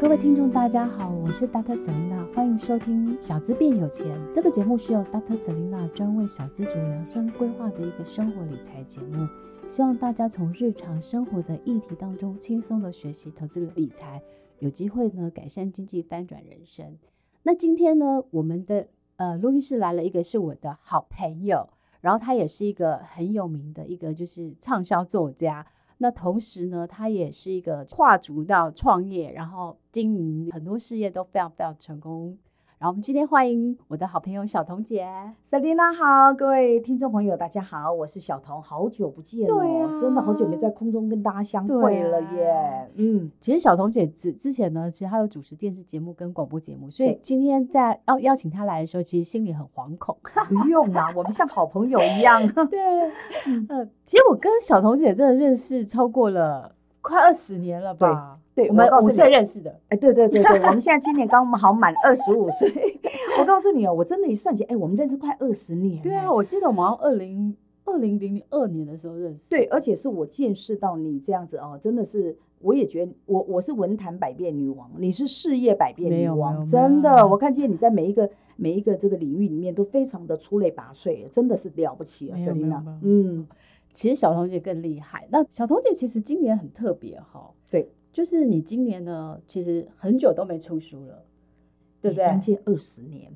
各位听众，大家好，我是 Dr. Selena，欢迎收听《小资变有钱》这个节目，是由 Dr. Selena 专为小资族量身规划的一个生活理财节目，希望大家从日常生活的议题当中轻松的学习投资理财，有机会呢改善经济，翻转人生。那今天呢，我们的呃录音室来了一个是我的好朋友，然后他也是一个很有名的一个就是畅销作家。那同时呢，他也是一个跨足到创业，然后经营很多事业都非常非常成功。然后我们今天欢迎我的好朋友小彤姐，Selina 好，各位听众朋友大家好，我是小彤，好久不见了，对啊，真的好久没在空中跟大家相会了耶。啊、嗯，其实小彤姐之之前呢，其实她有主持电视节目跟广播节目，所以今天在邀邀请她来的时候，其实心里很惶恐。不用啦，我们像好朋友一样。对，嗯、呃，其实我跟小彤姐真的认识超过了快二十年了吧。对，我们五岁认识的，哎，对对对对，我们现在今年刚好满二十五岁。我告诉你哦，我真的一算起，哎，我们认识快二十年。对啊，我记得我们好像二零二零零二年的时候认识。对，而且是我见识到你这样子哦，真的是，我也觉得我我是文坛百变女王，你是事业百变女王，真的，我看见你在每一个每一个这个领域里面都非常的出类拔萃，真的是了不起啊，Selena。嗯，其实小彤姐更厉害。那小彤姐其实今年很特别哈，对。就是你今年呢，其实很久都没出书了，对不对？将近二十年。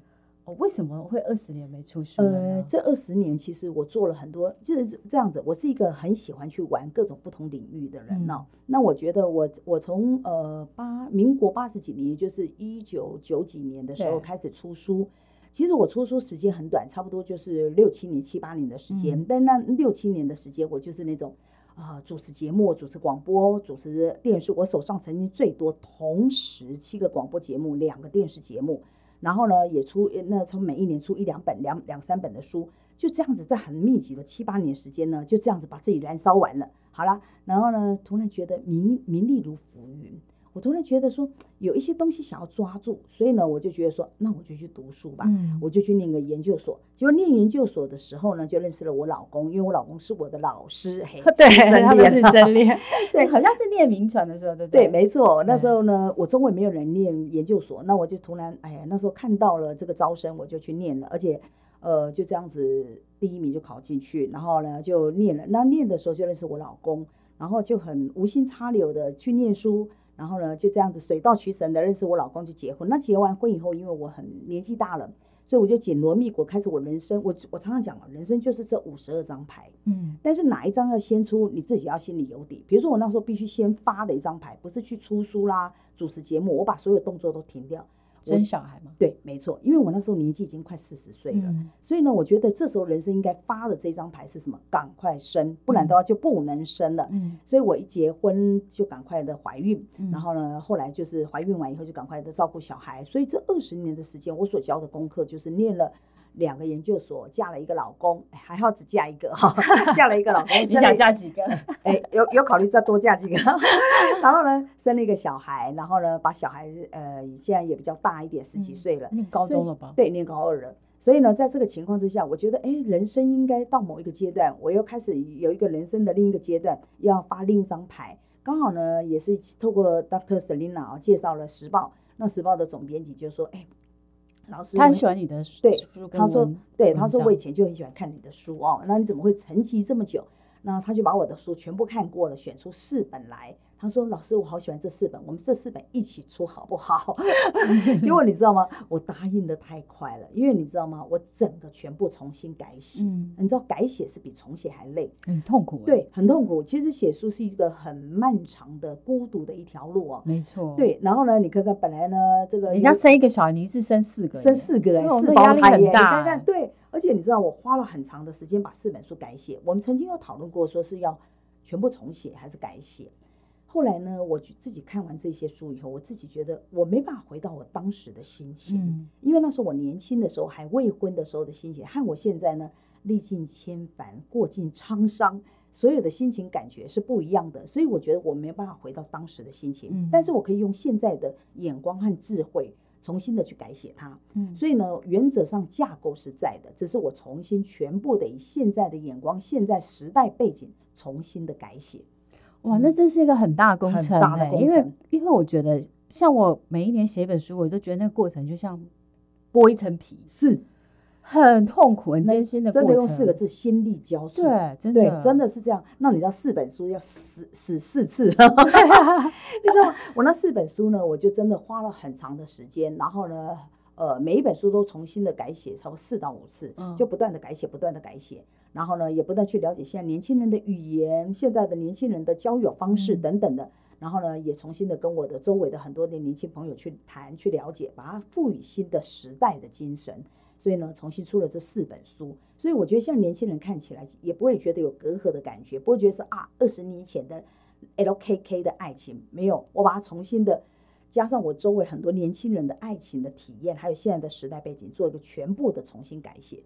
哦，为什么会二十年没出书？呃，这二十年其实我做了很多，就是这样子。我是一个很喜欢去玩各种不同领域的人呢。嗯、那我觉得我我从呃八民国八十几年，就是一九九几年的时候开始出书。其实我出书时间很短，差不多就是六七年、七八年的时间。嗯、但那六七年的时间，我就是那种。啊、主持节目，主持广播，主持电视，我手上曾经最多同时七个广播节目，两个电视节目，然后呢也出那从每一年出一两本两两三本的书，就这样子在很密集的七八年时间呢，就这样子把自己燃烧完了。好了，然后呢突然觉得名名利如浮云。我突然觉得说有一些东西想要抓住，所以呢，我就觉得说，那我就去读书吧，嗯、我就去念个研究所。结果念研究所的时候呢，就认识了我老公，因为我老公是我的老师，嘿，对，他们是生恋，对，好像是念名传的时候，对不对？对，没错。那时候呢，嗯、我周围没有人念研究所，那我就突然，哎呀，那时候看到了这个招生，我就去念了，而且，呃，就这样子第一名就考进去，然后呢就念了。那念的时候就认识我老公，然后就很无心插柳的去念书。然后呢，就这样子水到渠成的认识我老公就结婚。那结完婚以后，因为我很年纪大了，所以我就紧锣密鼓开始我人生。我我常常讲啊，人生就是这五十二张牌，嗯，但是哪一张要先出，你自己要心里有底。比如说我那时候必须先发的一张牌，不是去出书啦、主持节目，我把所有动作都停掉。生小孩吗？对，没错，因为我那时候年纪已经快四十岁了，嗯、所以呢，我觉得这时候人生应该发的这张牌是什么？赶快生，不然的话就不能生了。嗯、所以我一结婚就赶快的怀孕，嗯、然后呢，后来就是怀孕完以后就赶快的照顾小孩。所以这二十年的时间，我所教的功课就是念了。两个研究所，嫁了一个老公，还好只嫁一个哈，嫁了一个老公。你想嫁几个？哎，有有考虑再多嫁几个。然后呢，生了一个小孩，然后呢，把小孩呃，现在也比较大一点，十几岁了，念高中了吧？对，念高二了。所以呢，在这个情况之下，我觉得，哎，人生应该到某一个阶段，我又开始有一个人生的另一个阶段，要发另一张牌。刚好呢，也是透过 Dr. Selina 介绍了时报，那时报的总编辑就说，哎。老师，他很喜欢你的书，对，他说，对，他说我以前就很喜欢看你的书哦，那你怎么会沉寂这么久？那他就把我的书全部看过了，选出四本来。他说：“老师，我好喜欢这四本，我们这四本一起出好不好？” 结果你知道吗？我答应的太快了，因为你知道吗？我整个全部重新改写。嗯，你知道改写是比重写还累，很痛苦。对，很痛苦。其实写书是一个很漫长的、孤独的一条路哦。没错。对，然后呢，你看看，本来呢，这个人家生一个小孩，你是生四个，生四个人，四胞胎耶。你看看，对，而且你知道，我花了很长的时间把四本书改写。我们曾经有讨论过，说是要全部重写还是改写。后来呢，我自己看完这些书以后，我自己觉得我没办法回到我当时的心情，嗯、因为那时候我年轻的时候，还未婚的时候的心情，和我现在呢历尽千帆，过尽沧桑，所有的心情感觉是不一样的。所以我觉得我没办法回到当时的心情，嗯、但是我可以用现在的眼光和智慧重新的去改写它。嗯、所以呢，原则上架构是在的，只是我重新全部的以现在的眼光、现在时代背景重新的改写。哇，那真是一个很大的工程，欸，因为因为我觉得像我每一年写一本书，我都觉得那个过程就像剥一层皮，是很痛苦、很艰辛的过程。真的用四个字：心力交瘁。对，真的对，真的是这样。那你知道四本书要死死四次？你知道？我那四本书呢，我就真的花了很长的时间，然后呢，呃，每一本书都重新的改写，差不多四到五次，就不断的改写，不断的改写。然后呢，也不断去了解现在年轻人的语言，现在的年轻人的交友方式等等的。然后呢，也重新的跟我的周围的很多的年轻朋友去谈、去了解，把它赋予新的时代的精神。所以呢，重新出了这四本书。所以我觉得，现在年轻人看起来也不会觉得有隔阂的感觉，不会觉得是啊，二十年前的 LKK 的爱情没有。我把它重新的加上我周围很多年轻人的爱情的体验，还有现在的时代背景，做一个全部的重新改写。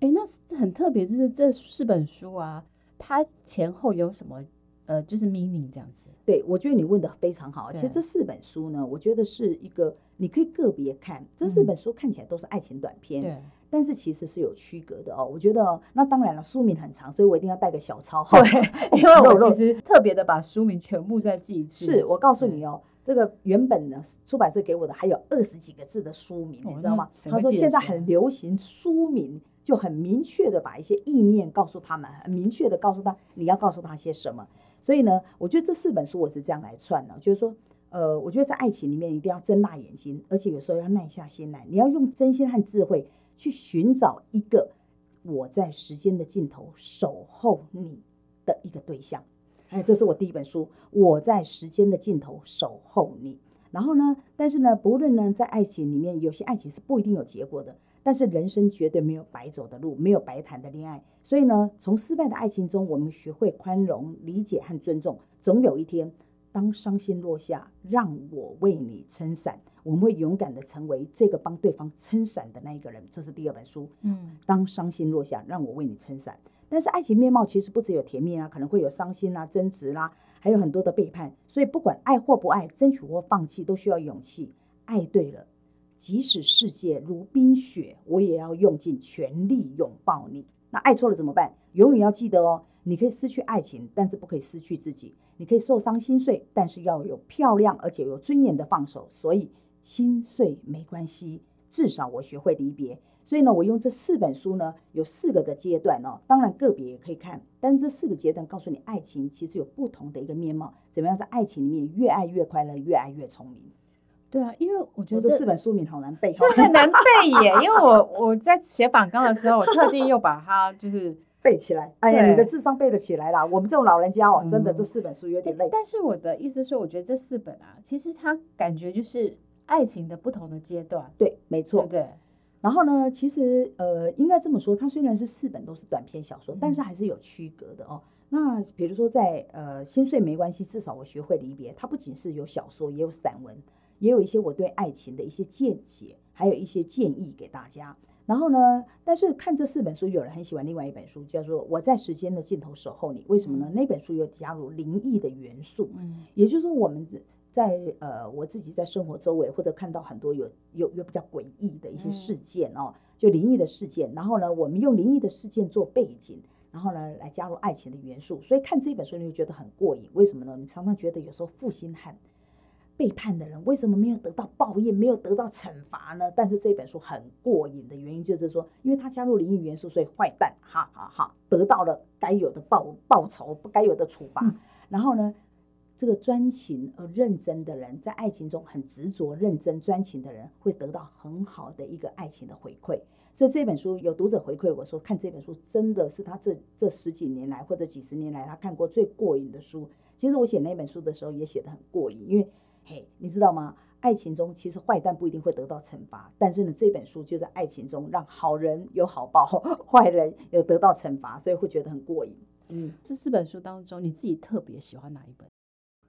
哎，那很特别，就是这四本书啊，它前后有什么呃，就是 meaning 这样子。对，我觉得你问的非常好。其实这四本书呢，我觉得是一个你可以个别看，这四本书看起来都是爱情短篇，对，但是其实是有区隔的哦。我觉得，那当然了，书名很长，所以我一定要带个小抄。对，因为我其实特别的把书名全部在记。是我告诉你哦。这个原本呢，出版社给我的还有二十几个字的书名，你知道吗？他说现在很流行书名，就很明确的把一些意念告诉他们，很明确的告诉他你要告诉他些什么。所以呢，我觉得这四本书我是这样来串的，就是说，呃，我觉得在爱情里面一定要睁大眼睛，而且有时候要耐下心来，你要用真心和智慧去寻找一个我在时间的尽头守候你的一个对象。哎，这是我第一本书。我在时间的尽头守候你。然后呢，但是呢，不论呢，在爱情里面，有些爱情是不一定有结果的。但是人生绝对没有白走的路，没有白谈的恋爱。所以呢，从失败的爱情中，我们学会宽容、理解和尊重。总有一天，当伤心落下，让我为你撑伞。我们会勇敢的成为这个帮对方撑伞的那一个人。这是第二本书。嗯，当伤心落下，让我为你撑伞。但是爱情面貌其实不只有甜蜜啊，可能会有伤心啦、啊、争执啦、啊，还有很多的背叛。所以不管爱或不爱，争取或放弃，都需要勇气。爱对了，即使世界如冰雪，我也要用尽全力拥抱你。那爱错了怎么办？永远要记得哦，你可以失去爱情，但是不可以失去自己。你可以受伤心碎，但是要有漂亮而且有尊严的放手。所以心碎没关系，至少我学会离别。所以呢，我用这四本书呢，有四个的阶段哦。当然个别也可以看，但这四个阶段告诉你，爱情其实有不同的一个面貌。怎么样在爱情里面越爱越快乐，越爱越聪明？对啊，因为我觉得这四本书名好难背，对，很难背耶。因为我 我在写访纲的时候，我特地又把它就是 背起来。哎呀，你的智商背得起来啦。我们这种老人家哦，真的这四本书有点累。嗯，但是我的意思是，我觉得这四本啊，其实它感觉就是爱情的不同的阶段。对，没错，对。然后呢，其实呃，应该这么说，它虽然是四本都是短篇小说，嗯、但是还是有区隔的哦。那比如说在呃，心碎没关系，至少我学会离别。它不仅是有小说，也有散文，也有一些我对爱情的一些见解，还有一些建议给大家。然后呢，但是看这四本书，有人很喜欢另外一本书，叫做《我在时间的尽头守候你》。为什么呢？嗯、那本书有加入灵异的元素，嗯，也就是说我们。在呃，我自己在生活周围或者看到很多有有有比较诡异的一些事件哦，就灵异的事件。然后呢，我们用灵异的事件做背景，然后呢来加入爱情的元素。所以看这本书你会觉得很过瘾。为什么呢？你常常觉得有时候负心汉、背叛的人为什么没有得到报应，没有得到惩罚呢？但是这本书很过瘾的原因就是说，因为他加入灵异元素，所以坏蛋哈哈哈得到了该有的报报酬，不该有的处罚。嗯、然后呢？这个专情而认真的人，在爱情中很执着、认真、专情的人，会得到很好的一个爱情的回馈。所以这本书有读者回馈我说，看这本书真的是他这这十几年来或者几十年来他看过最过瘾的书。其实我写那本书的时候也写得很过瘾，因为嘿，你知道吗？爱情中其实坏蛋不一定会得到惩罚，但是呢，这本书就在爱情中让好人有好报，坏人有得到惩罚，所以会觉得很过瘾。嗯，这四本书当中，你自己特别喜欢哪一本？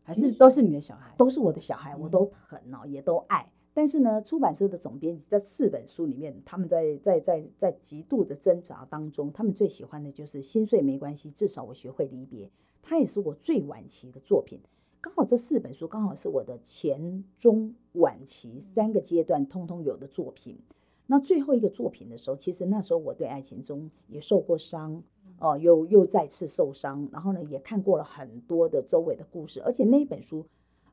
还是都是你的小孩，都是我的小孩，我都疼哦，也都爱。但是呢，出版社的总编辑在四本书里面，他们在在在在极度的挣扎当中，他们最喜欢的就是《心碎没关系，至少我学会离别》。它也是我最晚期的作品，刚好这四本书刚好是我的前中晚期三个阶段通通有的作品。那最后一个作品的时候，其实那时候我对爱情中也受过伤。哦，又又再次受伤，然后呢，也看过了很多的周围的故事，而且那本书，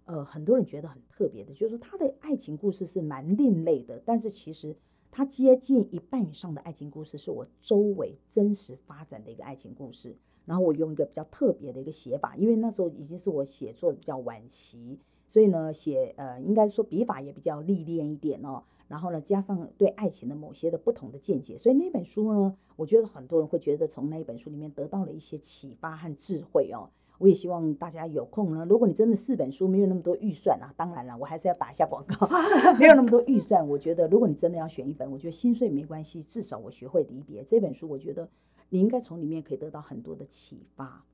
呃，很多人觉得很特别的，就是说他的爱情故事是蛮另类的，但是其实他接近一半以上的爱情故事是我周围真实发展的一个爱情故事。然后我用一个比较特别的一个写法，因为那时候已经是我写作的比较晚期，所以呢，写呃，应该说笔法也比较历练一点哦。然后呢，加上对爱情的某些的不同的见解，所以那本书呢，我觉得很多人会觉得从那一本书里面得到了一些启发和智慧哦。我也希望大家有空呢，如果你真的四本书没有那么多预算啊，当然了，我还是要打一下广告，没有那么多预算，我觉得如果你真的要选一本，我觉得心碎没关系，至少我学会离别这本书，我觉得你应该从里面可以得到很多的启发。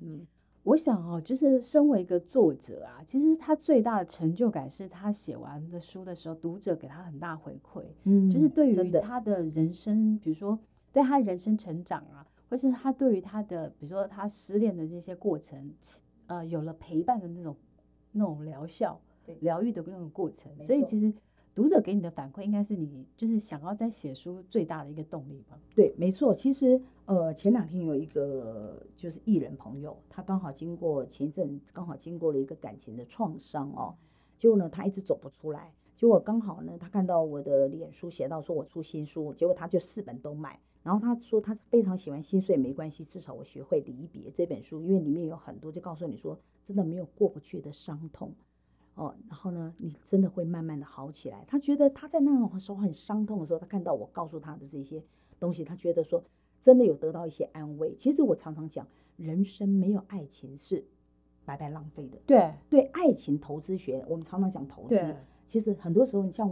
嗯。我想哦，就是身为一个作者啊，其实他最大的成就感是他写完的书的时候，读者给他很大回馈，嗯，就是对于他的人生，比如说对他人生成长啊，或是他对于他的，比如说他失恋的这些过程，呃，有了陪伴的那种那种疗效，疗愈的那种过程，所以其实。读者给你的反馈，应该是你就是想要在写书最大的一个动力吧？对，没错。其实，呃，前两天有一个就是艺人朋友，他刚好经过前一阵刚好经过了一个感情的创伤哦，结果呢，他一直走不出来。结果刚好呢，他看到我的脸书写到说我出新书，结果他就四本都买。然后他说他非常喜欢《心碎没关系，至少我学会离别》这本书，因为里面有很多就告诉你说，真的没有过不去的伤痛。哦，然后呢，你真的会慢慢的好起来。他觉得他在那个时候很伤痛的时候，他看到我告诉他的这些东西，他觉得说真的有得到一些安慰。其实我常常讲，人生没有爱情是白白浪费的。对对，爱情投资学，我们常常讲投资。其实很多时候，你像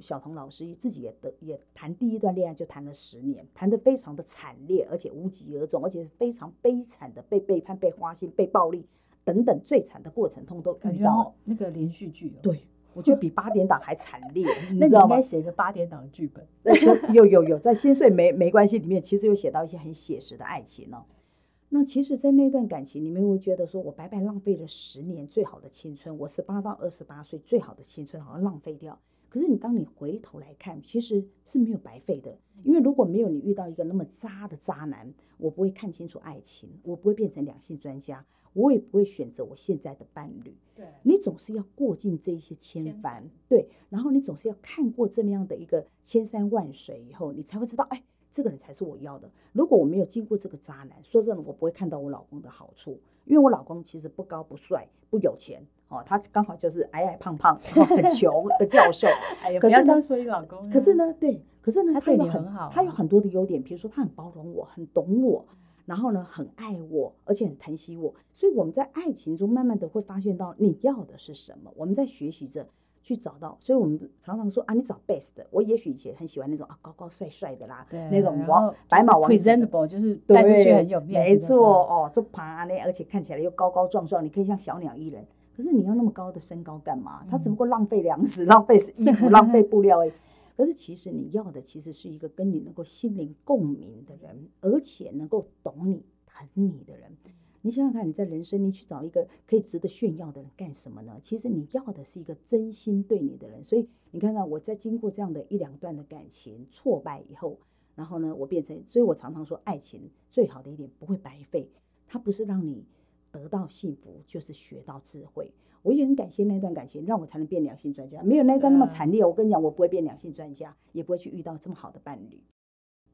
小童老师自己也得也谈第一段恋爱就谈了十年，谈得非常的惨烈，而且无疾而终，而且是非常悲惨的被背叛、被花心、被暴力。等等最惨的过程，通都遇到那个连续剧。对，我觉得比八点档还惨烈，你知道吗？那你应该写一个八点档的剧本。有有有，在心碎没没关系里面，其实有写到一些很写实的爱情哦。那其实，在那段感情里面，我觉得说我白白浪费了十年最好的青春，我十八到二十八岁最好的青春好像浪费掉。可是你当你回头来看，其实是没有白费的，因为如果没有你遇到一个那么渣的渣男，我不会看清楚爱情，我不会变成两性专家。我也不会选择我现在的伴侣。对，你总是要过尽这些千帆，对，然后你总是要看过这么样的一个千山万水以后，你才会知道，哎，这个人才是我要的。如果我没有经过这个渣男，说真的，我不会看到我老公的好处，因为我老公其实不高不帅不有钱哦，他刚好就是矮矮胖胖，很 穷的教授。哎呀，不要这样说你老公。可是呢，对，可是呢，他对你很好，他有很多的优点，比如说他很包容我，很懂我。然后呢，很爱我，而且很疼惜我，所以我们在爱情中慢慢的会发现到你要的是什么。我们在学习着去找到，所以我们常常说啊，你找 best 的。我也许以前很喜欢那种啊高高帅帅的啦，那种王白马王子，presentable 就是带出去很有面子。没错哦，这爬呢，而且看起来又高高壮壮，你可以像小鸟依人。可是你要那么高的身高干嘛？他只不过浪费粮食、浪费衣服、浪费布料而已。可是其实你要的其实是一个跟你能够心灵共鸣的人，而且能够懂你、疼你的人。你想想看，你在人生你去找一个可以值得炫耀的人干什么呢？其实你要的是一个真心对你的人。所以你看看我在经过这样的一两段的感情挫败以后，然后呢，我变成，所以我常常说，爱情最好的一点不会白费，它不是让你得到幸福，就是学到智慧。我也很感谢那段感情，让我才能变两性专家。没有那段那么惨烈，我跟你讲，我不会变两性专家，也不会去遇到这么好的伴侣。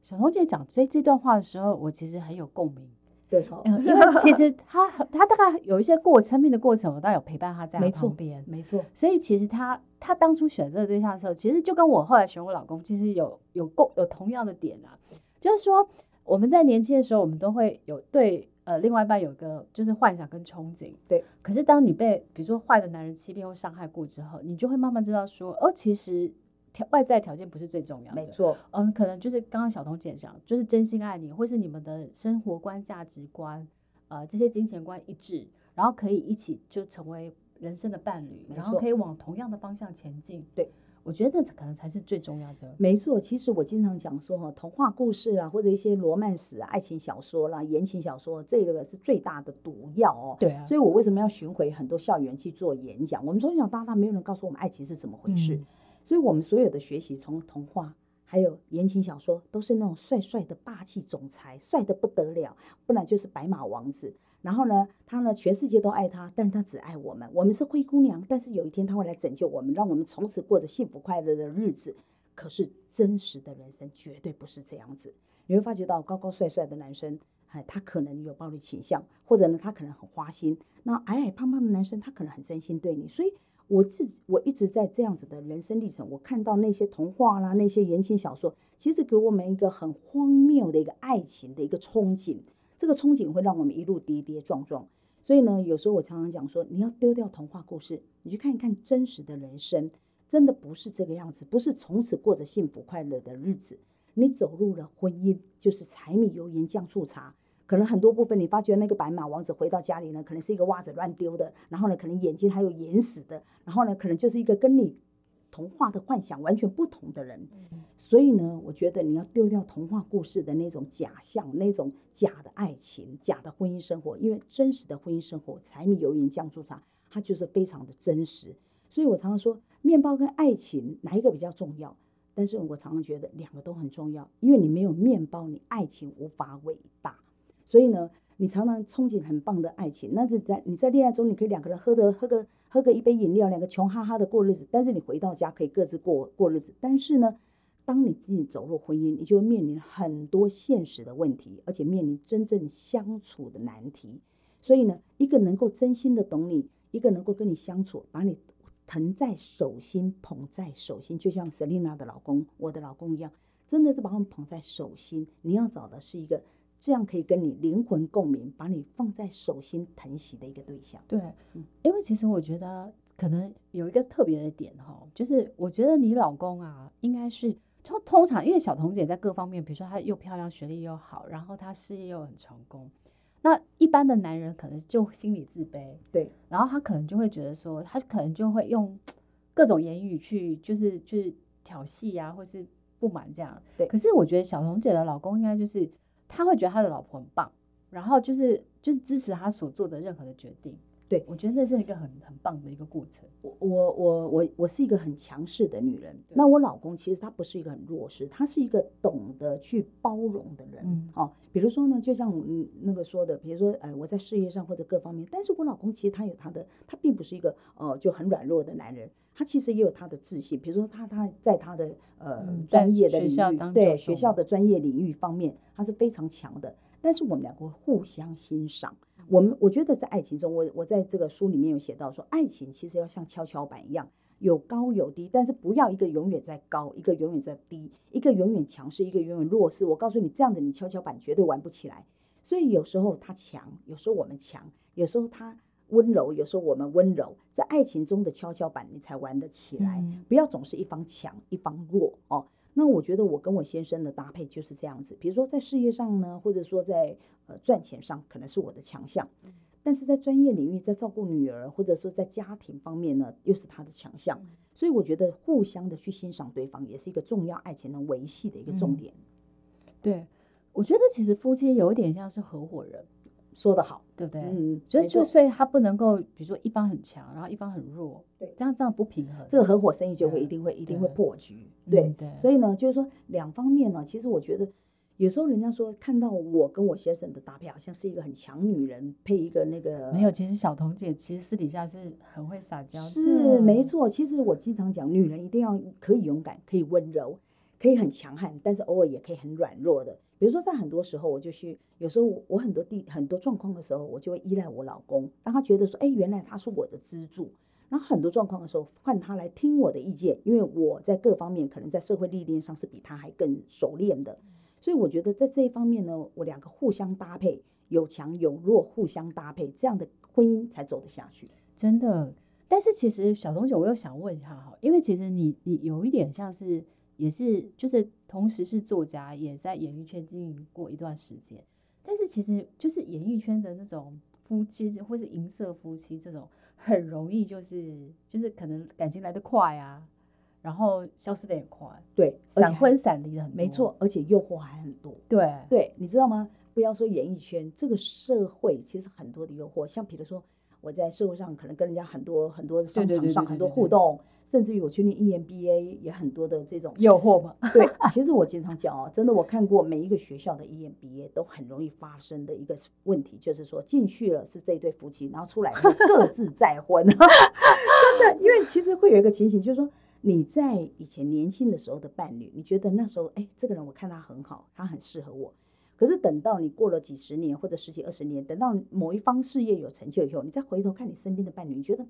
小彤姐讲这这段话的时候，我其实很有共鸣。对，因为其实他他大概有一些过生命的过程，我倒有陪伴他在他旁边。没错，所以其实他他当初选这个对象的时候，其实就跟我后来选我老公，其实有有共有同样的点啊，就是说我们在年轻的时候，我们都会有对。呃，另外一半有个就是幻想跟憧憬，对。可是当你被比如说坏的男人欺骗或伤害过之后，你就会慢慢知道说，哦，其实条外在条件不是最重要的，没错。嗯，可能就是刚刚小彤姐讲，就是真心爱你，或是你们的生活观、价值观，呃，这些金钱观一致，然后可以一起就成为人生的伴侣，然后可以往同样的方向前进，对。我觉得这可能才是最重要的。没错，其实我经常讲说哈，童话故事啊，或者一些罗曼史、爱情小说啦、言情小说，这个是最大的毒药哦。对啊。所以我为什么要巡回很多校园去做演讲？我们从小到大没有人告诉我们爱情是怎么回事，嗯、所以我们所有的学习从童话还有言情小说，都是那种帅帅的霸气总裁，帅得不得了，不然就是白马王子。然后呢，他呢，全世界都爱他，但他只爱我们。我们是灰姑娘，但是有一天他会来拯救我们，让我们从此过着幸福快乐的日子。可是真实的人生绝对不是这样子。你会发觉到高高帅帅的男生，哎，他可能有暴力倾向，或者呢，他可能很花心。那矮矮胖胖的男生，他可能很真心对你。所以。我自己我一直在这样子的人生历程，我看到那些童话啦，那些言情小说，其实给我们一个很荒谬的一个爱情的一个憧憬。这个憧憬会让我们一路跌跌撞撞。所以呢，有时候我常常讲说，你要丢掉童话故事，你去看一看真实的人生，真的不是这个样子，不是从此过着幸福快乐的日子。你走入了婚姻，就是柴米油盐酱醋茶。可能很多部分，你发觉那个白马王子回到家里呢，可能是一个袜子乱丢的，然后呢，可能眼睛还有眼屎的，然后呢，可能就是一个跟你童话的幻想完全不同的人。所以呢，我觉得你要丢掉童话故事的那种假象，那种假的爱情、假的婚姻生活，因为真实的婚姻生活，柴米油盐酱醋茶，它就是非常的真实。所以我常常说，面包跟爱情哪一个比较重要？但是我常常觉得两个都很重要，因为你没有面包，你爱情无法伟大。所以呢，你常常憧憬很棒的爱情，那是在你在恋爱中，你可以两个人喝的喝个喝个一杯饮料，两个穷哈哈的过日子。但是你回到家可以各自过过日子。但是呢，当你自己走入婚姻，你就会面临很多现实的问题，而且面临真正相处的难题。所以呢，一个能够真心的懂你，一个能够跟你相处，把你疼在手心、捧在手心，就像 Selina 的老公，我的老公一样，真的是把我们捧在手心。你要找的是一个。这样可以跟你灵魂共鸣，把你放在手心疼惜的一个对象。对，因为其实我觉得可能有一个特别的点哈，就是我觉得你老公啊，应该是通通常，因为小彤姐在各方面，比如说她又漂亮，学历又好，然后她事业又很成功，那一般的男人可能就心里自卑，对，然后他可能就会觉得说，他可能就会用各种言语去，就是去挑衅呀、啊，或是不满这样。对，可是我觉得小彤姐的老公应该就是。他会觉得他的老婆很棒，然后就是就是支持他所做的任何的决定。对，我觉得这是一个很很棒的一个过程。我我我我我是一个很强势的女人，那我老公其实他不是一个很弱势，他是一个懂得去包容的人。嗯，哦，比如说呢，就像嗯那个说的，比如说呃我在事业上或者各方面，但是我老公其实他有他的，他并不是一个呃就很软弱的男人，他其实也有他的自信。比如说他他在他的呃专业的领域，对学校的专业领域方面，他是非常强的。但是我们两个互相欣赏。我们我觉得在爱情中，我我在这个书里面有写到说，爱情其实要像跷跷板一样，有高有低，但是不要一个永远在高，一个永远在低，一个永远强势，一个永远弱势。我告诉你，这样的你跷跷板绝对玩不起来。所以有时候他强，有时候我们强，有时候他温柔，有时候我们温柔，在爱情中的跷跷板你才玩得起来。不要总是一方强一方弱哦。那我觉得我跟我先生的搭配就是这样子，比如说在事业上呢，或者说在呃赚钱上，可能是我的强项，但是在专业领域，在照顾女儿，或者说在家庭方面呢，又是他的强项。所以我觉得互相的去欣赏对方，也是一个重要爱情能维系的一个重点。嗯，对，我觉得其实夫妻有一点像是合伙人。说得好，对不对？嗯，所以就所以他不能够，比如说一方很强，然后一方很弱，对，这样这样不平衡。这个合伙生意就会一定会一定会破局，对对。所以呢，就是说两方面呢，其实我觉得有时候人家说看到我跟我先生的搭配，好像是一个很强女人配一个那个没有。其实小彤姐其实私底下是很会撒娇，是没错。其实我经常讲，女人一定要可以勇敢，可以温柔，可以很强悍，但是偶尔也可以很软弱的。比如说，在很多时候，我就去，有时候我很多地很多状况的时候，我就会依赖我老公，让他觉得说，哎，原来他是我的支柱。然后很多状况的时候，换他来听我的意见，因为我在各方面可能在社会历练上是比他还更熟练的。所以我觉得在这一方面呢，我两个互相搭配，有强有弱，互相搭配，这样的婚姻才走得下去。真的。但是其实小东姐，我又想问一下哈，因为其实你你有一点像是。也是，就是同时是作家，也在演艺圈经营过一段时间。但是其实，就是演艺圈的那种夫妻，或是银色夫妻这种，很容易就是就是可能感情来得快啊，然后消失的也快。对，闪婚闪离的很多。没错，而且诱惑还很多。对对，你知道吗？不要说演艺圈，这个社会其实很多的诱惑，像比如说我在社会上可能跟人家很多很多商场上很多互动。甚至于我去念 EMBA 也很多的这种诱惑嘛。对，其实我经常讲哦，真的我看过每一个学校的 EMBA 都很容易发生的一个问题，就是说进去了是这一对夫妻，然后出来各自再婚。真的，因为其实会有一个情形，就是说你在以前年轻的时候的伴侣，你觉得那时候哎，这个人我看他很好，他很适合我。可是等到你过了几十年或者十几二十年，等到某一方事业有成就以后，你再回头看你身边的伴侣，你觉得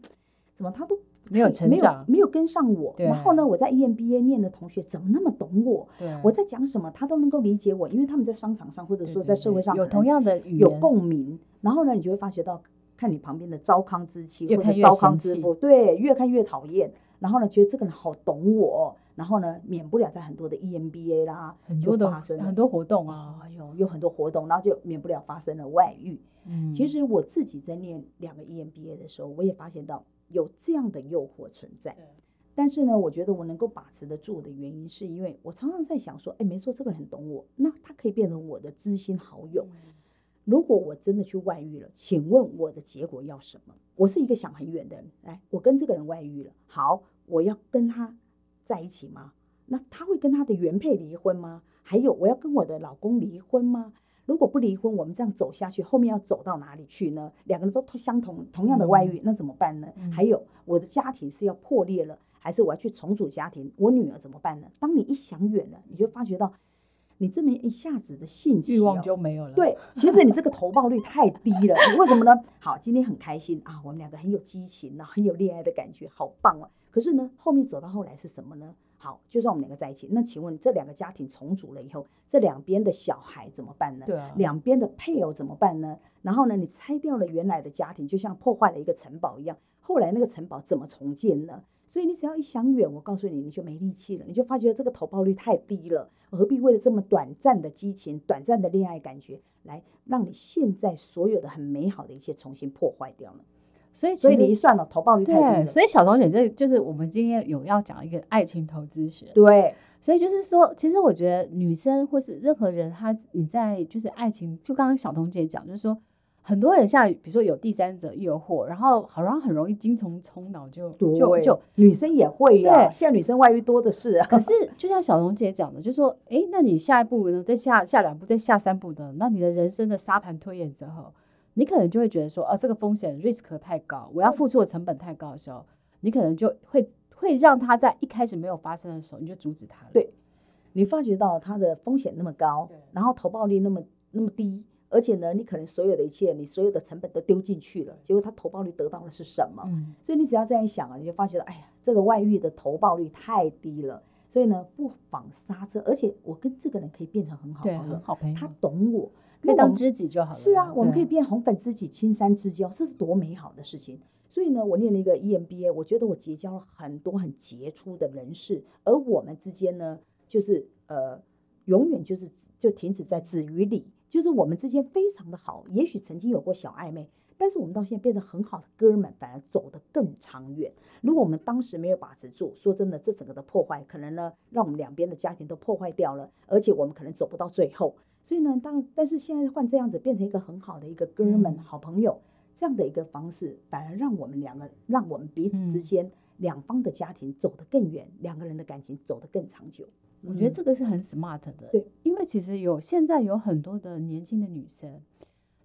怎么他都没有成长，没有跟上我。然后呢，我在 EMBA 念的同学怎么那么懂我？我在讲什么他都能够理解我，因为他们在商场上或者说在社会上有同样的语言，有共鸣。然后呢，你就会发觉到，看你旁边的糟糠之妻或者糟糠之夫，对，越看越讨厌。然后呢，觉得这个人好懂我。然后呢，免不了在很多的 EMBA 啦，很多的很多活动啊，哎呦，有很多活动，然后就免不了发生了外遇。嗯，其实我自己在念两个 EMBA 的时候，我也发现到有这样的诱惑存在。但是呢，我觉得我能够把持得住的原因，是因为我常常在想说，哎，没错，这个人很懂我，那他可以变成我的知心好友。嗯，如果我真的去外遇了，请问我的结果要什么？我是一个想很远的人，来，我跟这个人外遇了，好，我要跟他。在一起吗？那他会跟他的原配离婚吗？还有，我要跟我的老公离婚吗？如果不离婚，我们这样走下去，后面要走到哪里去呢？两个人都相同同样的外遇，嗯、那怎么办呢？嗯、还有，我的家庭是要破裂了，还是我要去重组家庭？我女儿怎么办呢？当你一想远了，你就发觉到，你这么一下子的兴趣、哦、欲望就没有了。对，其实你这个投报率太低了。你为什么呢？好，今天很开心啊，我们两个很有激情啊，很有恋爱的感觉，好棒啊！可是呢，后面走到后来是什么呢？好，就算我们两个在一起，那请问这两个家庭重组了以后，这两边的小孩怎么办呢？对啊，两边的配偶怎么办呢？然后呢，你拆掉了原来的家庭，就像破坏了一个城堡一样，后来那个城堡怎么重建呢？所以你只要一想远，我告诉你，你就没力气了，你就发觉这个投报率太低了，何必为了这么短暂的激情、短暂的恋爱感觉，来让你现在所有的很美好的一切重新破坏掉呢？所以，所以你一算了，投报率太低了。所以小彤姐，这就是我们今天有要讲一个爱情投资学。对，所以就是说，其实我觉得女生或是任何人，她你在就是爱情，就刚刚小彤姐讲，就是说很多人像比如说有第三者诱惑，然后好像很容易精虫冲脑，就就就女生也会呀、啊。对，现在女生外遇多的是、啊。可是就像小彤姐讲的，就是说，哎，那你下一步呢？再下下两步，再下三步的，那你的人生的沙盘推演之后。你可能就会觉得说，啊，这个风险 risk 太高，我要付出的成本太高的时候，你可能就会会让他在一开始没有发生的时候，你就阻止他了。对，你发觉到他的风险那么高，然后投报率那么那么低，而且呢，你可能所有的一切，你所有的成本都丢进去了，结果他投报率得到的是什么？嗯，所以你只要这样想啊，你就发觉到，哎呀，这个外遇的投报率太低了，所以呢，不妨刹车。而且我跟这个人可以变成很好朋友，很好朋友，他懂我。可以当知己就好了。是啊，我们可以变红粉知己、青山之交，这是多美好的事情。所以呢，我念了一个 EMBA，我觉得我结交了很多很杰出的人士，而我们之间呢，就是呃，永远就是就停止在止于礼，就是我们之间非常的好。也许曾经有过小暧昧，但是我们到现在变成很好的哥们，反而走得更长远。如果我们当时没有把持住，说真的，这整个的破坏可能呢，让我们两边的家庭都破坏掉了，而且我们可能走不到最后。所以呢，当但是现在换这样子变成一个很好的一个哥们、嗯、好朋友这样的一个方式，反而让我们两个，让我们彼此之间两方的家庭走得更远，嗯、两个人的感情走得更长久。我觉得这个是很 smart 的，对，因为其实有现在有很多的年轻的女生，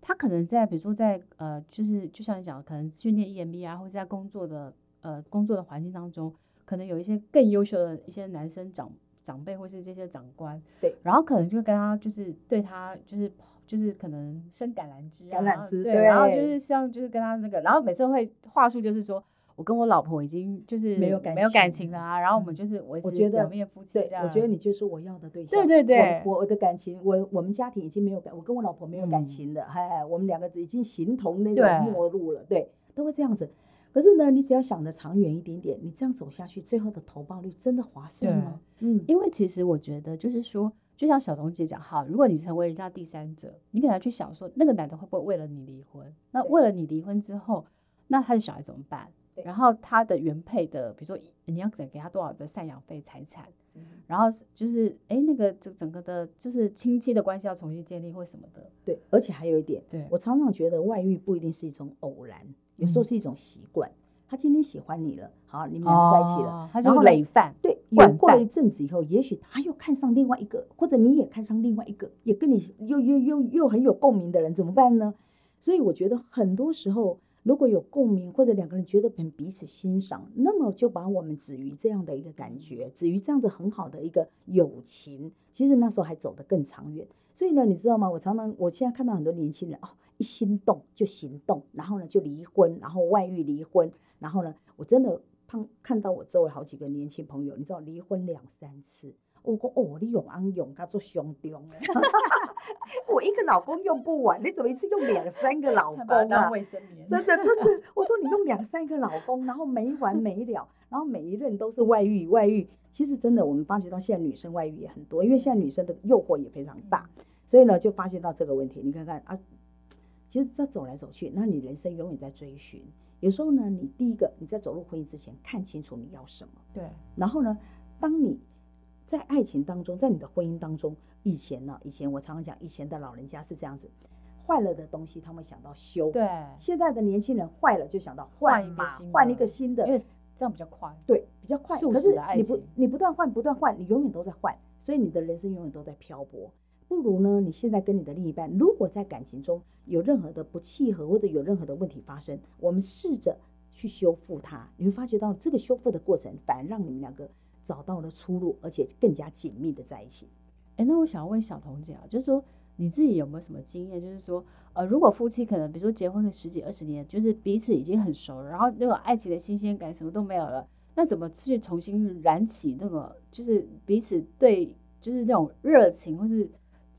她可能在比如说在呃，就是就像你讲，可能训练 EMBA 啊，或者在工作的呃工作的环境当中，可能有一些更优秀的一些男生长。长辈或是这些长官，对，然后可能就跟他就是对他就是就是可能生橄榄枝啊，橄榄枝，对，然后就是像就是跟他那个，然后每次会话术就是说，我跟我老婆已经就是没有感没有感情了啊，然后我们就。是维持表面夫妻这样，我觉得你就是我要的对。象，对对对，我我的感情，我我们家庭已经没有感，我跟我老婆没有感情的，嗨，我们两个已经形同那种陌路了，对，都会这样子。可是呢，你只要想得长远一点点，你这样走下去，最后的投报率真的划算吗？嗯，因为其实我觉得，就是说，就像小彤姐讲，好，如果你成为人家第三者，你可能要去想说，那个男的会不会为了你离婚？那为了你离婚之后，那他的小孩怎么办？对然后他的原配的，比如说你要给给他多少的赡养费、财产？嗯、然后就是，哎，那个就整个的，就是亲戚的关系要重新建立或什么的。对，而且还有一点，对我常常觉得外遇不一定是一种偶然。有时候是一种习惯，他今天喜欢你了，好，你们两个在一起了，哦、他就累犯。对，有过了一阵子以后，也许他又看上另外一个，或者你也看上另外一个，也跟你又又又又很有共鸣的人，怎么办呢？所以我觉得很多时候。如果有共鸣，或者两个人觉得很彼此欣赏，那么就把我们止于这样的一个感觉，止于这样子很好的一个友情。其实那时候还走得更长远。所以呢，你知道吗？我常常，我现在看到很多年轻人哦，一心动就行动，然后呢就离婚，然后外遇离婚，然后呢，我真的看看到我周围好几个年轻朋友，你知道离婚两三次。我讲哦，你用安永，他做胸中我一个老公用不完，你怎么一次用两三个老 公啊？真的真的，我说你用两三个老公，然后没完没了，然后每一任都是外遇外遇。其实真的，我们发觉到现在女生外遇也很多，因为现在女生的诱惑也非常大，所以呢，就发现到这个问题。你看看啊，其实这走来走去，那你人生永远在追寻。有时候呢，你第一个你在走入婚姻之前，看清楚你要什么。对。然后呢，当你在爱情当中，在你的婚姻当中，以前呢，以前我常常讲，以前的老人家是这样子，坏了的东西他们想到修，对，现在的年轻人坏了就想到换一个新，换一个新的，因为这样比较快，对，比较快。可是你不，你不断换，不断换，你永远都在换，所以你的人生永远都在漂泊。不如呢，你现在跟你的另一半，如果在感情中有任何的不契合，或者有任何的问题发生，我们试着去修复它，你会发觉到这个修复的过程，反而让你们两个。找到了出路，而且更加紧密的在一起。哎，那我想要问小彤姐啊，就是说你自己有没有什么经验？就是说，呃，如果夫妻可能比如说结婚了十几二十年，就是彼此已经很熟了，然后那个爱情的新鲜感什么都没有了，那怎么去重新燃起那个，就是彼此对，就是那种热情，或是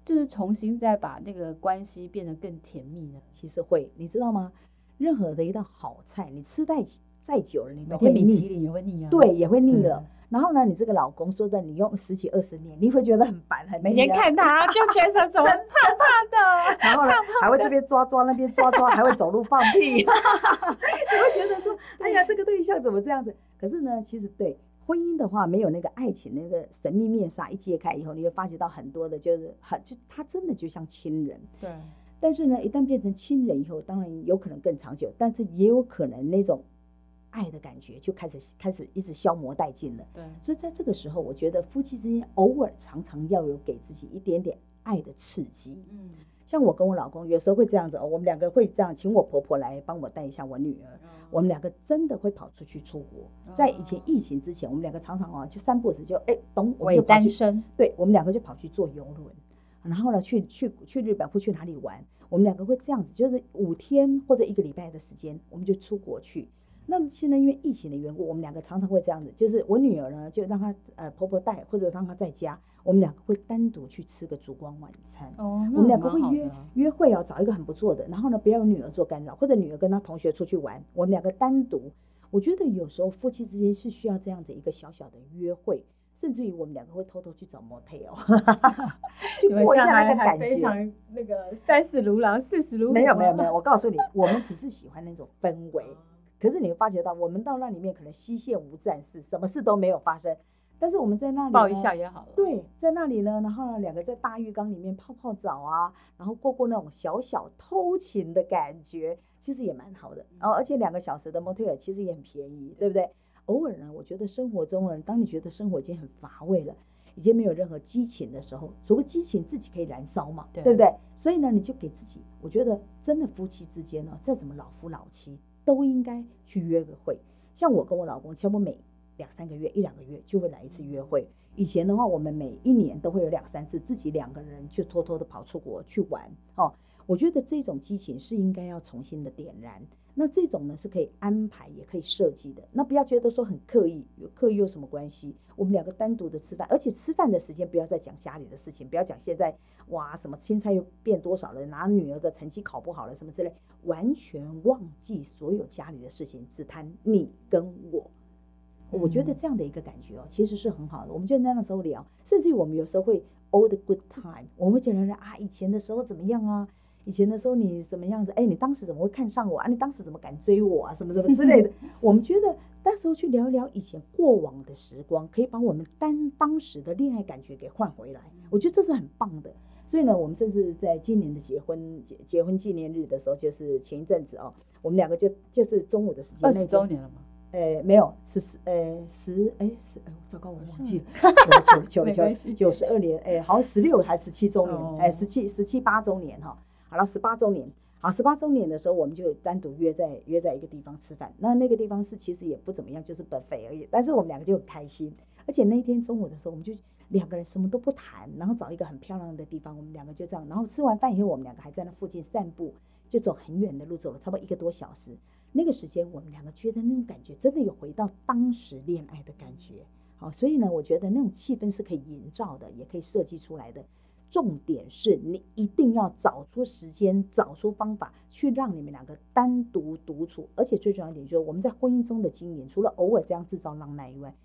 就是重新再把那个关系变得更甜蜜呢？其实会，你知道吗？任何的一道好菜，你吃再再久了，你都会腻，米其林也会腻啊，对，也会腻了。嗯然后呢，你这个老公说的，你用十几二十年，你会觉得很烦，很每天看他就觉得怎么胖胖的，然后呢，还会这边抓抓那边抓抓，还会走路放屁 你会觉得说，哎呀，这个对象怎么这样子？可是呢，其实对婚姻的话，没有那个爱情那个神秘面纱一揭开以后，你会发觉到很多的，就是很就他真的就像亲人。对。但是呢，一旦变成亲人以后，当然有可能更长久，但是也有可能那种。爱的感觉就开始开始一直消磨殆尽了。对，所以在这个时候，我觉得夫妻之间偶尔常常要有给自己一点点爱的刺激。嗯，像我跟我老公有时候会这样子哦，我们两个会这样，请我婆婆来帮我带一下我女儿。我们两个真的会跑出去出国。在以前疫情之前，我们两个常常哦，就散步时就哎，懂我们就单身。对，我们两个就跑去坐游轮，然后呢，去去去日本或去哪里玩。我们两个会这样子，就是五天或者一个礼拜的时间，我们就出国去。那现在因为疫情的缘故，我们两个常常会这样子，就是我女儿呢，就让她呃婆婆带，或者让她在家，我们两个会单独去吃个烛光晚餐。哦，我们两个会约约会哦，找一个很不错的，然后呢，不要有女儿做干扰，或者女儿跟她同学出去玩，我们两个单独。我觉得有时候夫妻之间是需要这样子一个小小的约会，甚至于我们两个会偷偷去找 motel，去过一下那个感觉。非常那个三十如狼，四十如虎。没有没有没有，我告诉你，我们只是喜欢那种氛围。可是你会发觉到，我们到那里面可能西线无战事，什么事都没有发生。但是我们在那里抱一下也好了。对，在那里呢，然后呢，两个在大浴缸里面泡泡澡啊，然后过过那种小小偷情的感觉，其实也蛮好的。然后而且两个小时的 motel 其实也很便宜，对不对？偶尔呢，我觉得生活中呢，当你觉得生活已经很乏味了，已经没有任何激情的时候，所谓激情自己可以燃烧嘛，对，对不对？所以呢，你就给自己，我觉得真的夫妻之间呢，再怎么老夫老妻。都应该去约个会，像我跟我老公，差不多每两三个月、一两个月就会来一次约会。以前的话，我们每一年都会有两三次自己两个人就偷偷的跑出国去玩。哦，我觉得这种激情是应该要重新的点燃。那这种呢是可以安排，也可以设计的。那不要觉得说很刻意，有刻意有什么关系？我们两个单独的吃饭，而且吃饭的时间不要再讲家里的事情，不要讲现在哇什么青菜又变多少了，拿女儿的成绩考不好了什么之类，完全忘记所有家里的事情，只谈你跟我。我觉得这样的一个感觉哦，其实是很好的。我们就在那时候聊，甚至于我们有时候会 old good time，我们会觉得啊以前的时候怎么样啊？以前的时候你怎么样子？哎，你当时怎么会看上我啊？你当时怎么敢追我啊？什么什么之类的。我们觉得那时候去聊聊以前过往的时光，可以把我们当当时的恋爱感觉给换回来。我觉得这是很棒的。所以呢，我们甚至在今年的结婚结结婚纪念日的时候，就是前一阵子哦，我们两个就就是中午的时间，二十周年了吗？呃，没有十四，呃，十，哎，十，糟糕，我忘记了，九了，九了，九九十二年，哎，好像十六还是十七周年，哎，十七十七八周年哈，好了，十八周年，好，十八周年的时候，我们就单独约在约在一个地方吃饭，那那个地方是其实也不怎么样，就是 buffet 而已，但是我们两个就很开心，而且那一天中午的时候，我们就两个人什么都不谈，然后找一个很漂亮的地方，我们两个就这样，然后吃完饭以后，我们两个还在那附近散步，就走很远的路，走了差不多一个多小时。那个时间，我们两个觉得那种感觉真的有回到当时恋爱的感觉。好，所以呢，我觉得那种气氛是可以营造的，也可以设计出来的。重点是你一定要找出时间，找出方法，去让你们两个单独独处。而且最重要一点就是，我们在婚姻中的经营，除了偶尔这样制造浪漫以外，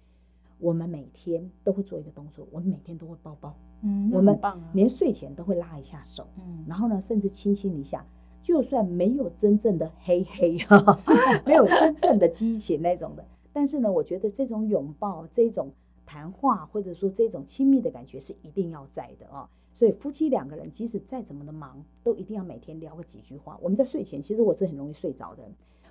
我们每天都会做一个动作，我们每天都会抱抱，嗯，我们连睡前都会拉一下手，嗯，然后呢，甚至亲亲一下。就算没有真正的嘿嘿哈，没有真正的激情那种的，但是呢，我觉得这种拥抱、这种谈话，或者说这种亲密的感觉是一定要在的啊。所以夫妻两个人即使再怎么的忙，都一定要每天聊个几句话。我们在睡前，其实我是很容易睡着的。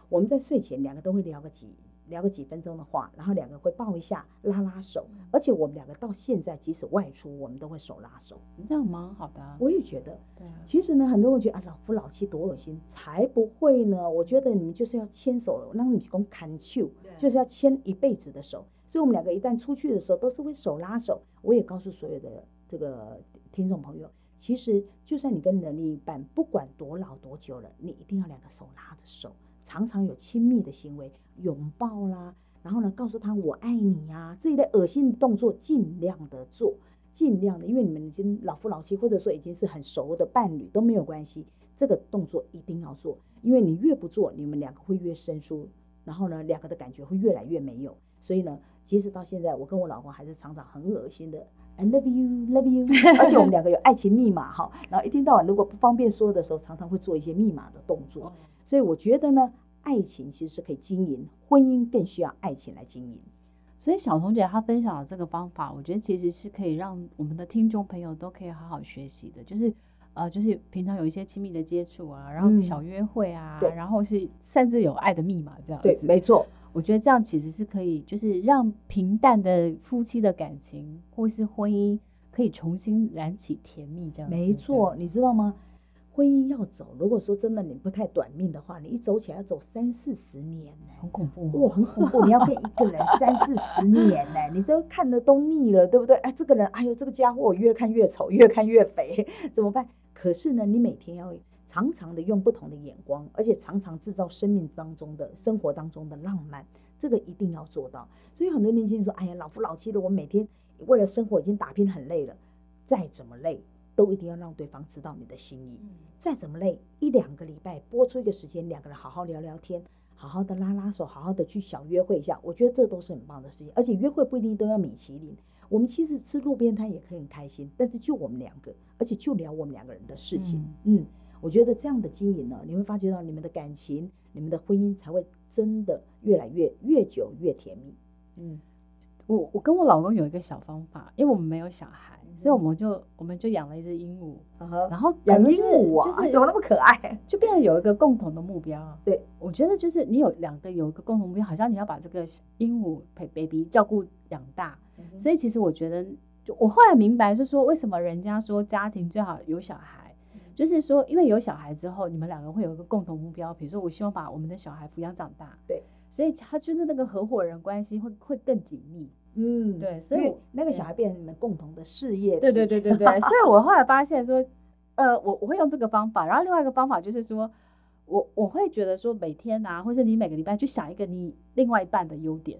我们在睡前两个都会聊个几。聊个几分钟的话，然后两个会抱一下，拉拉手，而且我们两个到现在即使外出，我们都会手拉手，这样蛮好的啊。我也觉得，对啊。其实呢，很多人觉得啊，老夫老妻多恶心，才不会呢。我觉得你们就是要牵手，让你公牵手，就是要牵一辈子的手。所以，我们两个一旦出去的时候，都是会手拉手。我也告诉所有的这个听众朋友，其实就算你跟你的另一半，不管多老多久了，你一定要两个手拉着手。常常有亲密的行为，拥抱啦，然后呢，告诉他我爱你呀、啊，这一类恶心的动作尽量的做，尽量的，因为你们已经老夫老妻，或者说已经是很熟的伴侣都没有关系，这个动作一定要做，因为你越不做，你们两个会越生疏，然后呢，两个的感觉会越来越没有，所以呢，即使到现在，我跟我老公还是常常很恶心的，I love you，love you，而且我们两个有爱情密码哈，然后一天到晚如果不方便说的时候，常常会做一些密码的动作。所以我觉得呢，爱情其实是可以经营，婚姻更需要爱情来经营。所以小彤姐她分享的这个方法，我觉得其实是可以让我们的听众朋友都可以好好学习的。就是呃，就是平常有一些亲密的接触啊，然后小约会啊，嗯、然后是甚至有爱的密码这样子。对，没错。我觉得这样其实是可以，就是让平淡的夫妻的感情或是婚姻可以重新燃起甜蜜这样。没错，你知道吗？婚姻要走，如果说真的你不太短命的话，你一走起来要走三四十年呢，很恐怖哇，很恐怖！你要跟一个人 三四十年呢，你都看的都腻了，对不对？哎，这个人，哎呦，这个家伙我越看越丑，越看越肥，怎么办？可是呢，你每天要常常的用不同的眼光，而且常常制造生命当中的生活当中的浪漫，这个一定要做到。所以很多年轻人说，哎呀，老夫老妻的，我每天为了生活已经打拼很累了，再怎么累。都一定要让对方知道你的心意，再怎么累，一两个礼拜播出一个时间，两个人好好聊聊天，好好的拉拉手，好好的去小约会一下，我觉得这都是很棒的事情。而且约会不一定都要米其林，我们其实吃路边摊也可以很开心。但是就我们两个，而且就聊我们两个人的事情，嗯，嗯，我觉得这样的经营呢，你会发觉到你们的感情，你们的婚姻才会真的越来越越久越甜蜜。嗯，我我跟我老公有一个小方法，因为我们没有小孩。所以我们就我们就养了一只鹦鹉，uh. 然后养鹦鹉啊，就是怎么那么可爱？就变成有一个共同的目标。对，我觉得就是你有两个有一个共同目标，好像你要把这个鹦鹉陪 baby 照顾养大。Uh. 所以其实我觉得，就我后来明白，就是说为什么人家说家庭最好有小孩，uh. 就是说因为有小孩之后，你们两个会有一个共同目标。比如说，我希望把我们的小孩抚养长大。对，所以他就是那个合伙人关系会会更紧密。嗯，对，所以那个小孩变成你们共同的事业。对对对对对，所以我后来发现说，呃，我我会用这个方法，然后另外一个方法就是说，我我会觉得说，每天啊，或是你每个礼拜去想一个你另外一半的优点，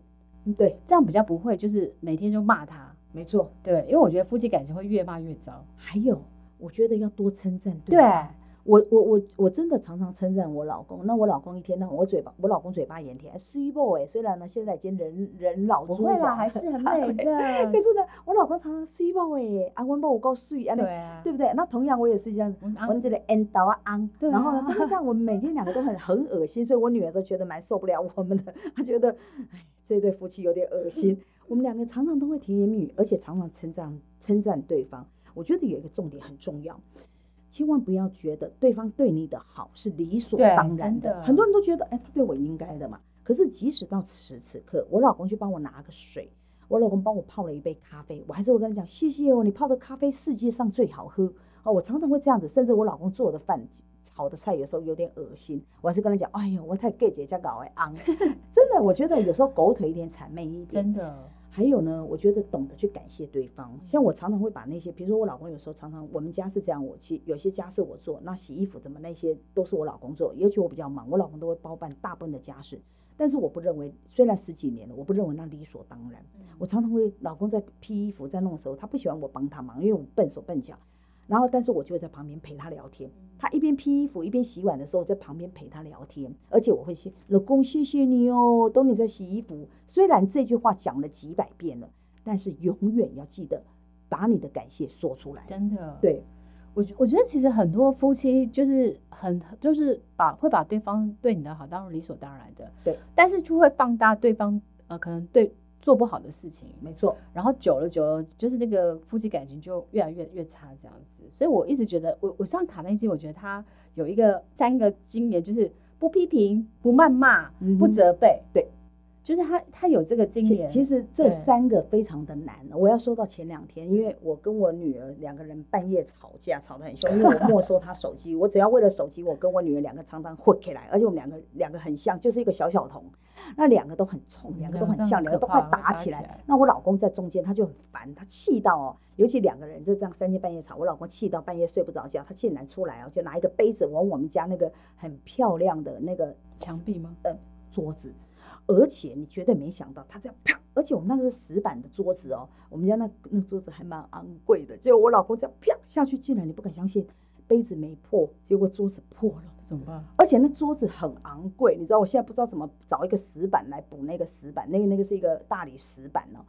对，这样比较不会就是每天就骂他。没错，对，因为我觉得夫妻感情会越骂越糟。还有，我觉得要多称赞对方。对。我我我我真的常常称赞我老公，那我老公一天到晚我嘴巴，我老公嘴巴也甜，sweet boy。虽然呢现在已经人人老珠黄，不会啦，还是很 美的。可是呢，我老公常常 sweet boy，啊，温波我够对啊，对不对？那同样我也是这样，我这里 end 到啊 on，然后呢，但是这样我们每天两个都很很恶心，所以我女儿都觉得蛮受不了我们的，她觉得哎这对夫妻有点恶心。我们两个常常都会甜言蜜语，而且常常称赞称赞对方。我觉得有一个重点很重要。千万不要觉得对方对你的好是理所当然的，很多人都觉得，哎，他对我应该的嘛。可是即使到此时此刻，我老公去帮我拿个水，我老公帮我泡了一杯咖啡，我还是会跟他讲谢谢哦，你泡的咖啡世界上最好喝哦。我常常会这样子，甚至我老公做的饭。炒的菜有时候有点恶心，我还是跟他讲，哎呦，我太 gay 姐家搞哎昂，真的，我觉得有时候狗腿一点谄媚一点，真的。还有呢，我觉得懂得去感谢对方，像我常常会把那些，比如说我老公有时候常常，我们家是这样，我其实有些家事我做，那洗衣服怎么那些都是我老公做，尤其我比较忙，我老公都会包办大部分的家事，但是我不认为，虽然十几年了，我不认为那理所当然。我常常会老公在披衣服在弄的时候，他不喜欢我帮他忙，因为我笨手笨脚。然后，但是我就会在旁边陪他聊天。他一边披衣服一边洗碗的时候，在旁边陪他聊天。而且我会说：“老公，谢谢你哦，都你在洗衣服。”虽然这句话讲了几百遍了，但是永远要记得把你的感谢说出来。真的，对我我觉得其实很多夫妻就是很就是把会把对方对你的好当做理所当然的。对，但是就会放大对方呃可能对。做不好的事情，没错。然后久了久了，就是那个夫妻感情就越来越越差这样子。所以我一直觉得，我我上卡内基，我觉得他有一个三个经验，就是不批评、不谩骂、嗯、不责备。对。就是他，他有这个经验。其实这三个非常的难。我要说到前两天，因为我跟我女儿两个人半夜吵架，吵得很凶，因为我没收她手机。我只要为了手机，我跟我女儿两个常常混起来，而且我们两个两个很像，就是一个小小童。那两个都很冲，两个都很像，两个都快打起来。那我老公在中间，他就很烦，他气到哦，尤其两个人就这样三更半夜吵，我老公气到半夜睡不着觉，他竟然出来哦，就拿一个杯子往我们家那个很漂亮的那个墙壁吗？呃，桌子。而且你绝对没想到，他这样啪！而且我们那个是石板的桌子哦，我们家那那桌子还蛮昂贵的。结果我老公这样啪下去，进来你不敢相信，杯子没破，结果桌子破了，怎么办？而且那桌子很昂贵，你知道，我现在不知道怎么找一个石板来补那个石板，那个那个是一个大理石板哦。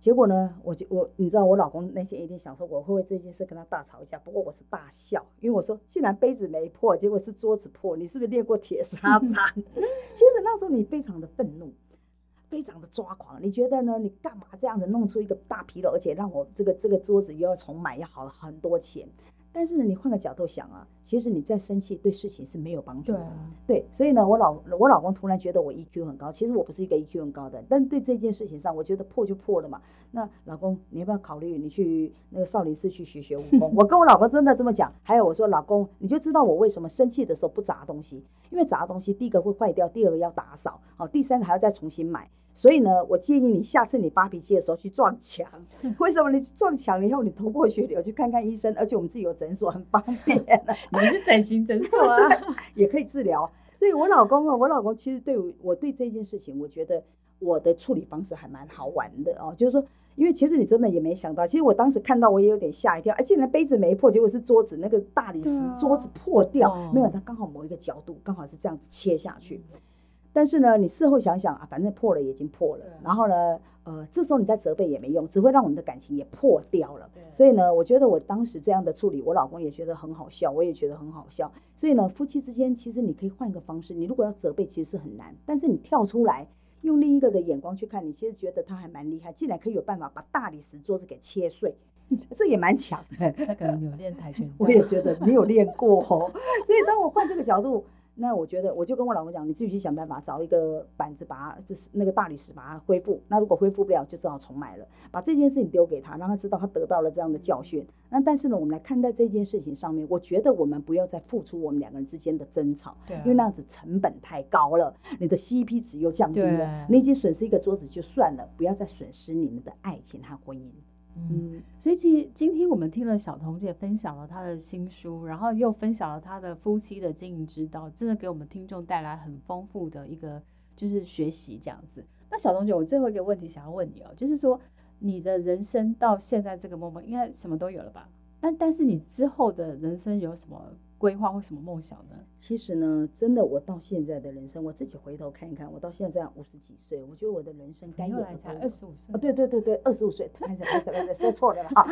结果呢，我就我你知道，我老公那天一定想说，我会为这件事跟他大吵一架。不过我是大笑，因为我说，既然杯子没破，结果是桌子破，你是不是练过铁砂掌？其实那时候你非常的愤怒，非常的抓狂。你觉得呢？你干嘛这样子弄出一个大纰漏，而且让我这个这个桌子又要重买，要好很多钱？但是呢，你换个角度想啊，其实你再生气对事情是没有帮助的。对，对，所以呢，我老我老公突然觉得我 EQ 很高，其实我不是一个 EQ 很高的，但是对这件事情上，我觉得破就破了嘛。那老公，你要不要考虑你去那个少林寺去学学武功？我跟我老公真的这么讲。还有我说，老公，你就知道我为什么生气的时候不砸东西，因为砸东西第一个会坏掉，第二个要打扫，好，第三个还要再重新买。所以呢，我建议你下次你发脾气的时候去撞墙。为什么你撞墙以后你头破血流，去看看医生，而且我们自己有诊所，很方便。你是整形诊所啊，也可以治疗。所以我老公啊，我老公其实对我，我对这件事情，我觉得我的处理方式还蛮好玩的哦。就是说，因为其实你真的也没想到，其实我当时看到我也有点吓一跳。哎，竟然杯子没破，结果是桌子那个大理石桌子破掉，哦、没有，它刚好某一个角度刚好是这样子切下去。但是呢，你事后想想啊，反正破了已经破了。然后呢，呃，这时候你再责备也没用，只会让我们的感情也破掉了。所以呢，我觉得我当时这样的处理，我老公也觉得很好笑，我也觉得很好笑。所以呢，夫妻之间其实你可以换一个方式。你如果要责备，其实是很难。但是你跳出来，用另一个的眼光去看，你其实觉得他还蛮厉害，竟然可以有办法把大理石桌子给切碎，这也蛮强的。他可能有练跆拳道，我也觉得没有练过哦。所以当我换这个角度。那我觉得，我就跟我老公讲，你自己去想办法找一个板子，把它这是那个大理石把它恢复。那如果恢复不了，就只好重买了。把这件事情丢给他，让他知道他得到了这样的教训。那但是呢，我们来看待这件事情上面，我觉得我们不要再付出我们两个人之间的争吵，对啊，因为那样子成本太高了，你的 CP 值又降低了，你已经损失一个桌子就算了，不要再损失你们的爱情和婚姻。嗯，所以其实今天我们听了小彤姐分享了她的新书，然后又分享了她的夫妻的经营之道，真的给我们听众带来很丰富的一个就是学习这样子。那小彤姐，我最后一个问题想要问你哦，就是说你的人生到现在这个 moment 应该什么都有了吧？但但是你之后的人生有什么？规划或什么梦想呢？其实呢，真的，我到现在的人生，我自己回头看一看，我到现在五十几岁，我觉得我的人生该有的才二十五岁。哦，对对对对，二十五岁，开始开始开始说错了哈。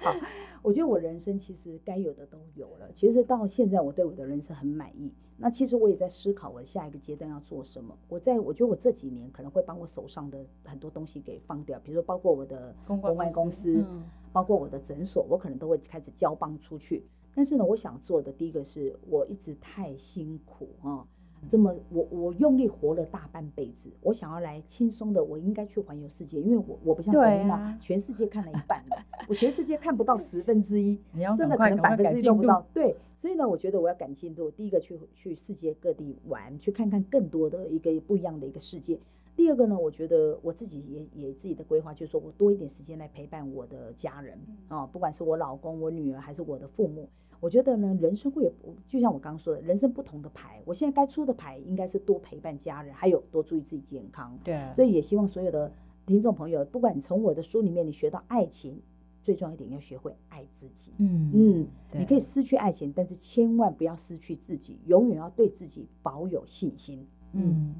好，我觉得我人生其实该有的都有了。其实到现在，我对我的人生很满意。那其实我也在思考，我下一个阶段要做什么。我在我觉得我这几年可能会把我手上的很多东西给放掉，比如说包括我的公关公司，嗯、包括我的诊所，我可能都会开始交棒出去。但是呢，我想做的第一个是，我一直太辛苦啊，这么我我用力活了大半辈子，我想要来轻松的，我应该去环游世界，因为我我不像 Selina、啊、全世界看了一半了，我全世界看不到十分之一，真的可能百分之一都不到。对，所以呢，我觉得我要赶进度，第一个去去世界各地玩，去看看更多的一个不一样的一个世界。第二个呢，我觉得我自己也也自己的规划，就是说我多一点时间来陪伴我的家人啊，不管是我老公、我女儿还是我的父母。我觉得呢，人生会有，就像我刚刚说的，人生不同的牌。我现在该出的牌应该是多陪伴家人，还有多注意自己健康。对，所以也希望所有的听众朋友，不管你从我的书里面你学到爱情，最重要一点要学会爱自己。嗯嗯，你可以失去爱情，但是千万不要失去自己，永远要对自己保有信心。嗯。嗯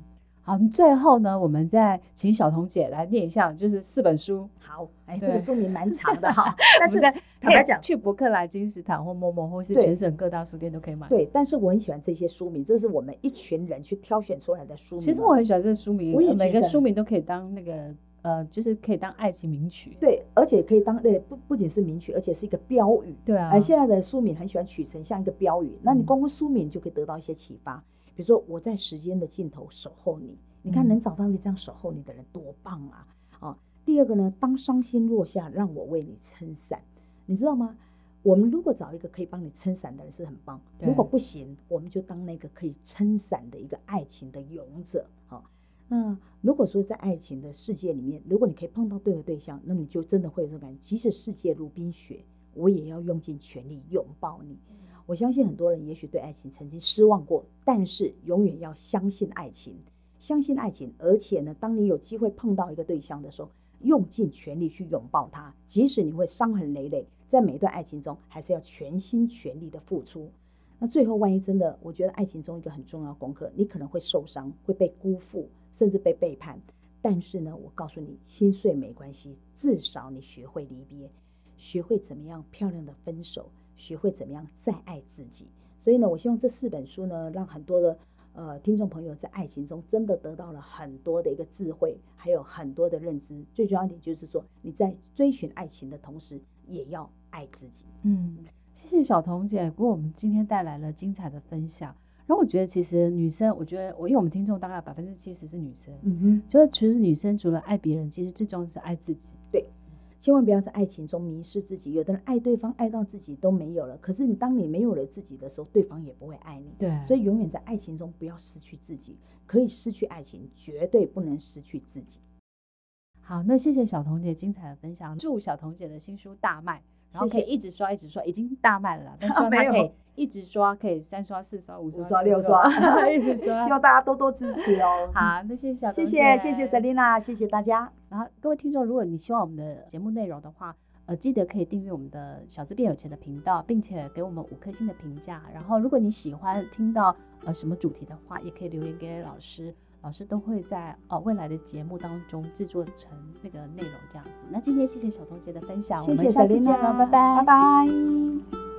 好，最后呢，我们再请小彤姐来念一下，就是四本书。好，哎，这个书名蛮长的 哈，但是坦白讲，去博客来、金石堂或 momo 或是全省各大书店都可以买。对，但是我很喜欢这些书名，这是我们一群人去挑选出来的书名。其实我很喜欢这个书名，我也每个书名都可以当那个呃，就是可以当爱情名曲。对，而且可以当对，不不仅是名曲，而且是一个标语。对啊，而现在的书名很喜欢取成像一个标语，那你光光书名就可以得到一些启发。比如说，我在时间的尽头守候你。你看，能找到一个这样守候你的人多棒啊！哦，第二个呢，当伤心落下，让我为你撑伞，你知道吗？我们如果找一个可以帮你撑伞的人是很棒，如果不行，我们就当那个可以撑伞的一个爱情的勇者。好，那如果说在爱情的世界里面，如果你可以碰到对的对象，那你就真的会有这种感觉，即使世界如冰雪，我也要用尽全力拥抱你。我相信很多人也许对爱情曾经失望过，但是永远要相信爱情。相信爱情，而且呢，当你有机会碰到一个对象的时候，用尽全力去拥抱他，即使你会伤痕累累，在每一段爱情中，还是要全心全力的付出。那最后，万一真的，我觉得爱情中一个很重要的功课，你可能会受伤，会被辜负，甚至被背叛。但是呢，我告诉你，心碎没关系，至少你学会离别，学会怎么样漂亮的分手，学会怎么样再爱自己。所以呢，我希望这四本书呢，让很多的。呃，听众朋友在爱情中真的得到了很多的一个智慧，还有很多的认知。最重要一点就是说，你在追寻爱情的同时，也要爱自己。嗯，谢谢小彤姐给我们今天带来了精彩的分享。然后我觉得，其实女生，我觉得我因为我们听众大概百分之七十是女生，嗯哼，所以其实女生除了爱别人，其实最重要是爱自己。对。千万不要在爱情中迷失自己。有的人爱对方爱到自己都没有了，可是你当你没有了自己的时候，对方也不会爱你。对，所以永远在爱情中不要失去自己。可以失去爱情，绝对不能失去自己。好，那谢谢小彤姐精彩的分享。祝小彤姐的新书大卖，然后可以一直刷，一直刷，已经大卖了啦。但 希望它可以一直刷，可以三刷、四刷、五刷、刷六刷，一直 刷。希望大家多多支持哦。好，那谢谢谢谢谢谢 Selina，谢谢大家。然后各位听众，如果你希望我们的节目内容的话，呃，记得可以订阅我们的小资变有钱的频道，并且给我们五颗星的评价。然后，如果你喜欢听到呃什么主题的话，也可以留言给老师，老师都会在呃未来的节目当中制作成那个内容这样子。那今天谢谢小彤姐的分享，谢谢我们下次见了，拜拜，拜拜。